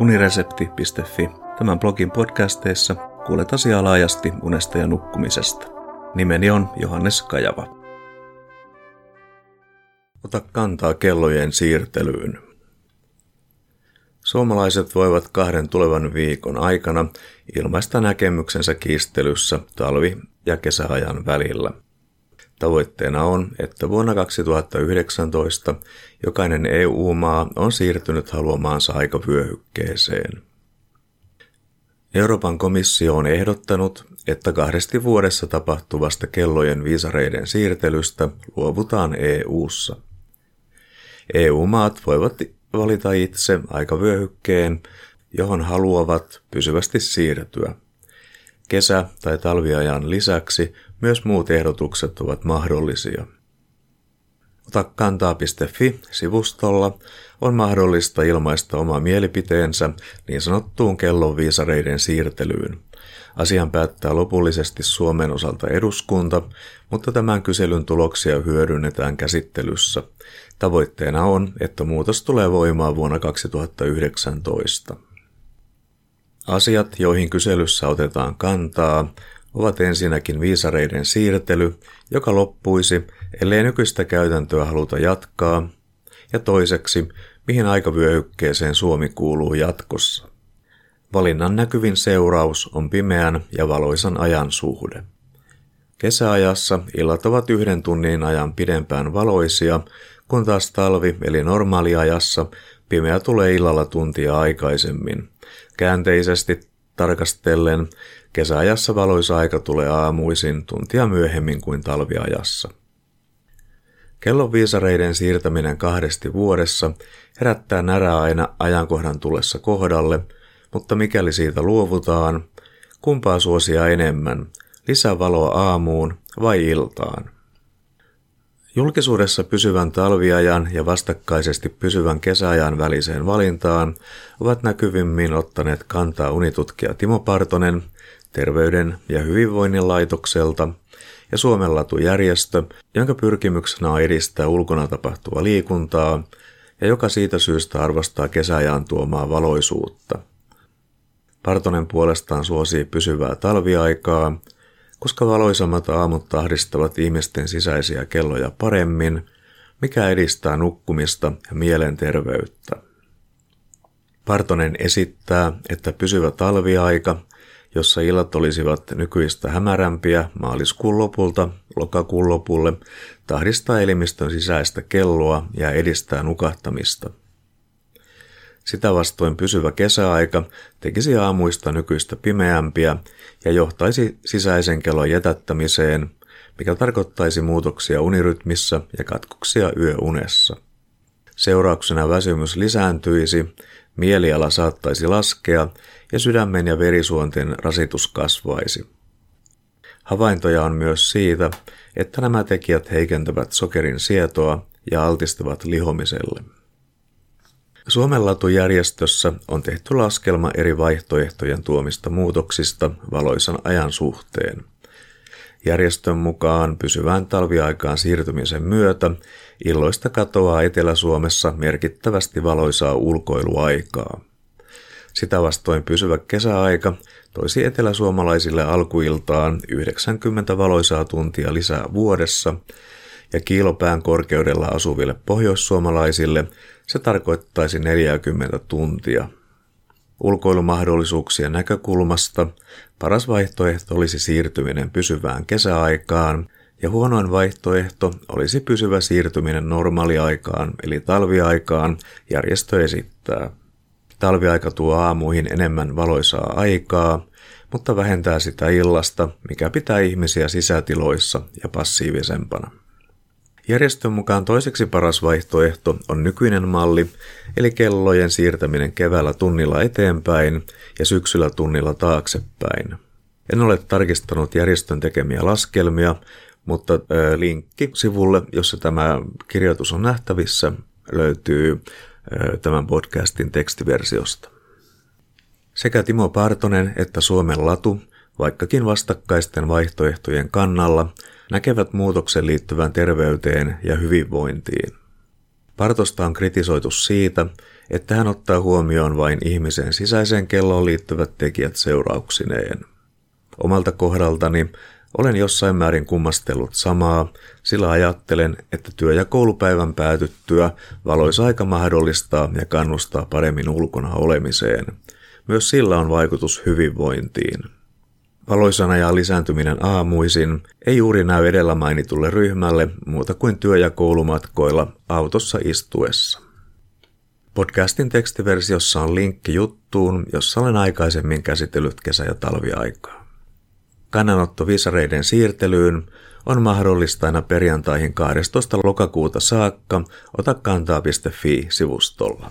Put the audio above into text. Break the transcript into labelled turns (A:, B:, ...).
A: uniresepti.fi. Tämän blogin podcasteissa kuulet asiaa laajasti unesta ja nukkumisesta. Nimeni on Johannes Kajava. Ota kantaa kellojen siirtelyyn. Suomalaiset voivat kahden tulevan viikon aikana ilmaista näkemyksensä kiistelyssä talvi- ja kesäajan välillä. Tavoitteena on, että vuonna 2019 jokainen EU-maa on siirtynyt haluamaansa aikavyöhykkeeseen. Euroopan komissio on ehdottanut, että kahdesti vuodessa tapahtuvasta kellojen viisareiden siirtelystä luovutaan EU-ssa. EU-maat voivat valita itse aikavyöhykkeen, johon haluavat pysyvästi siirtyä. Kesä- tai talviajan lisäksi myös muut ehdotukset ovat mahdollisia. Ota kantaa.fi-sivustolla on mahdollista ilmaista oma mielipiteensä niin sanottuun kellonviisareiden siirtelyyn. Asian päättää lopullisesti Suomen osalta eduskunta, mutta tämän kyselyn tuloksia hyödynnetään käsittelyssä. Tavoitteena on, että muutos tulee voimaan vuonna 2019. Asiat, joihin kyselyssä otetaan kantaa, ovat ensinnäkin viisareiden siirtely, joka loppuisi, ellei nykyistä käytäntöä haluta jatkaa, ja toiseksi, mihin aikavyöhykkeeseen Suomi kuuluu jatkossa. Valinnan näkyvin seuraus on pimeän ja valoisan ajan suhde. Kesäajassa illat ovat yhden tunnin ajan pidempään valoisia, kun taas talvi eli normaaliajassa pimeä tulee illalla tuntia aikaisemmin. Käänteisesti tarkastellen kesäajassa valoisa aika tulee aamuisin tuntia myöhemmin kuin talviajassa. Kellonviisareiden siirtäminen kahdesti vuodessa herättää närää aina ajankohdan tullessa kohdalle, mutta mikäli siitä luovutaan, kumpaa suosia enemmän, lisää valoa aamuun vai iltaan? Julkisuudessa pysyvän talviajan ja vastakkaisesti pysyvän kesäajan väliseen valintaan ovat näkyvimmin ottaneet kantaa unitutkija Timo Partonen Terveyden ja hyvinvoinnin laitokselta ja Suomen latujärjestö, jonka pyrkimyksenä on edistää ulkona tapahtuvaa liikuntaa ja joka siitä syystä arvostaa kesäajan tuomaa valoisuutta. Partonen puolestaan suosii pysyvää talviaikaa, koska valoisammat aamut tahdistavat ihmisten sisäisiä kelloja paremmin, mikä edistää nukkumista ja mielenterveyttä. Partonen esittää, että pysyvä talviaika, jossa illat olisivat nykyistä hämärämpiä maaliskuun lopulta lokakuun lopulle, tahdistaa elimistön sisäistä kelloa ja edistää nukahtamista. Sitä vastoin pysyvä kesäaika tekisi aamuista nykyistä pimeämpiä ja johtaisi sisäisen kellon jätättämiseen, mikä tarkoittaisi muutoksia unirytmissä ja katkoksia yöunessa. Seurauksena väsymys lisääntyisi, mieliala saattaisi laskea ja sydämen ja verisuonten rasitus kasvaisi. Havaintoja on myös siitä, että nämä tekijät heikentävät sokerin sietoa ja altistavat lihomiselle. Suomen latujärjestössä on tehty laskelma eri vaihtoehtojen tuomista muutoksista valoisan ajan suhteen. Järjestön mukaan pysyvään talviaikaan siirtymisen myötä illoista katoaa Etelä-Suomessa merkittävästi valoisaa ulkoiluaikaa. Sitä vastoin pysyvä kesäaika toisi eteläsuomalaisille alkuiltaan 90 valoisaa tuntia lisää vuodessa ja kiilopään korkeudella asuville pohjoissuomalaisille se tarkoittaisi 40 tuntia. Ulkoilumahdollisuuksien näkökulmasta paras vaihtoehto olisi siirtyminen pysyvään kesäaikaan ja huonoin vaihtoehto olisi pysyvä siirtyminen normaaliaikaan eli talviaikaan, järjestö esittää. Talviaika tuo aamuihin enemmän valoisaa aikaa, mutta vähentää sitä illasta, mikä pitää ihmisiä sisätiloissa ja passiivisempana. Järjestön mukaan toiseksi paras vaihtoehto on nykyinen malli, eli kellojen siirtäminen keväällä tunnilla eteenpäin ja syksyllä tunnilla taaksepäin. En ole tarkistanut järjestön tekemiä laskelmia, mutta linkki sivulle, jossa tämä kirjoitus on nähtävissä, löytyy tämän podcastin tekstiversiosta. Sekä Timo Partonen että Suomen Latu, vaikkakin vastakkaisten vaihtoehtojen kannalla, näkevät muutoksen liittyvän terveyteen ja hyvinvointiin. Partosta on kritisoitu siitä, että hän ottaa huomioon vain ihmisen sisäiseen kelloon liittyvät tekijät seurauksineen. Omalta kohdaltani olen jossain määrin kummastellut samaa, sillä ajattelen, että työ- ja koulupäivän päätyttyä valoisa aika mahdollistaa ja kannustaa paremmin ulkona olemiseen. Myös sillä on vaikutus hyvinvointiin. Valoisana ja lisääntyminen aamuisin ei juuri näy edellä mainitulle ryhmälle muuta kuin työ- ja koulumatkoilla autossa istuessa. Podcastin tekstiversiossa on linkki juttuun, jossa olen aikaisemmin käsitellyt kesä- ja talviaikaa. Kannanotto visareiden siirtelyyn on mahdollista aina perjantaihin 12. lokakuuta saakka otakantaa.fi-sivustolla.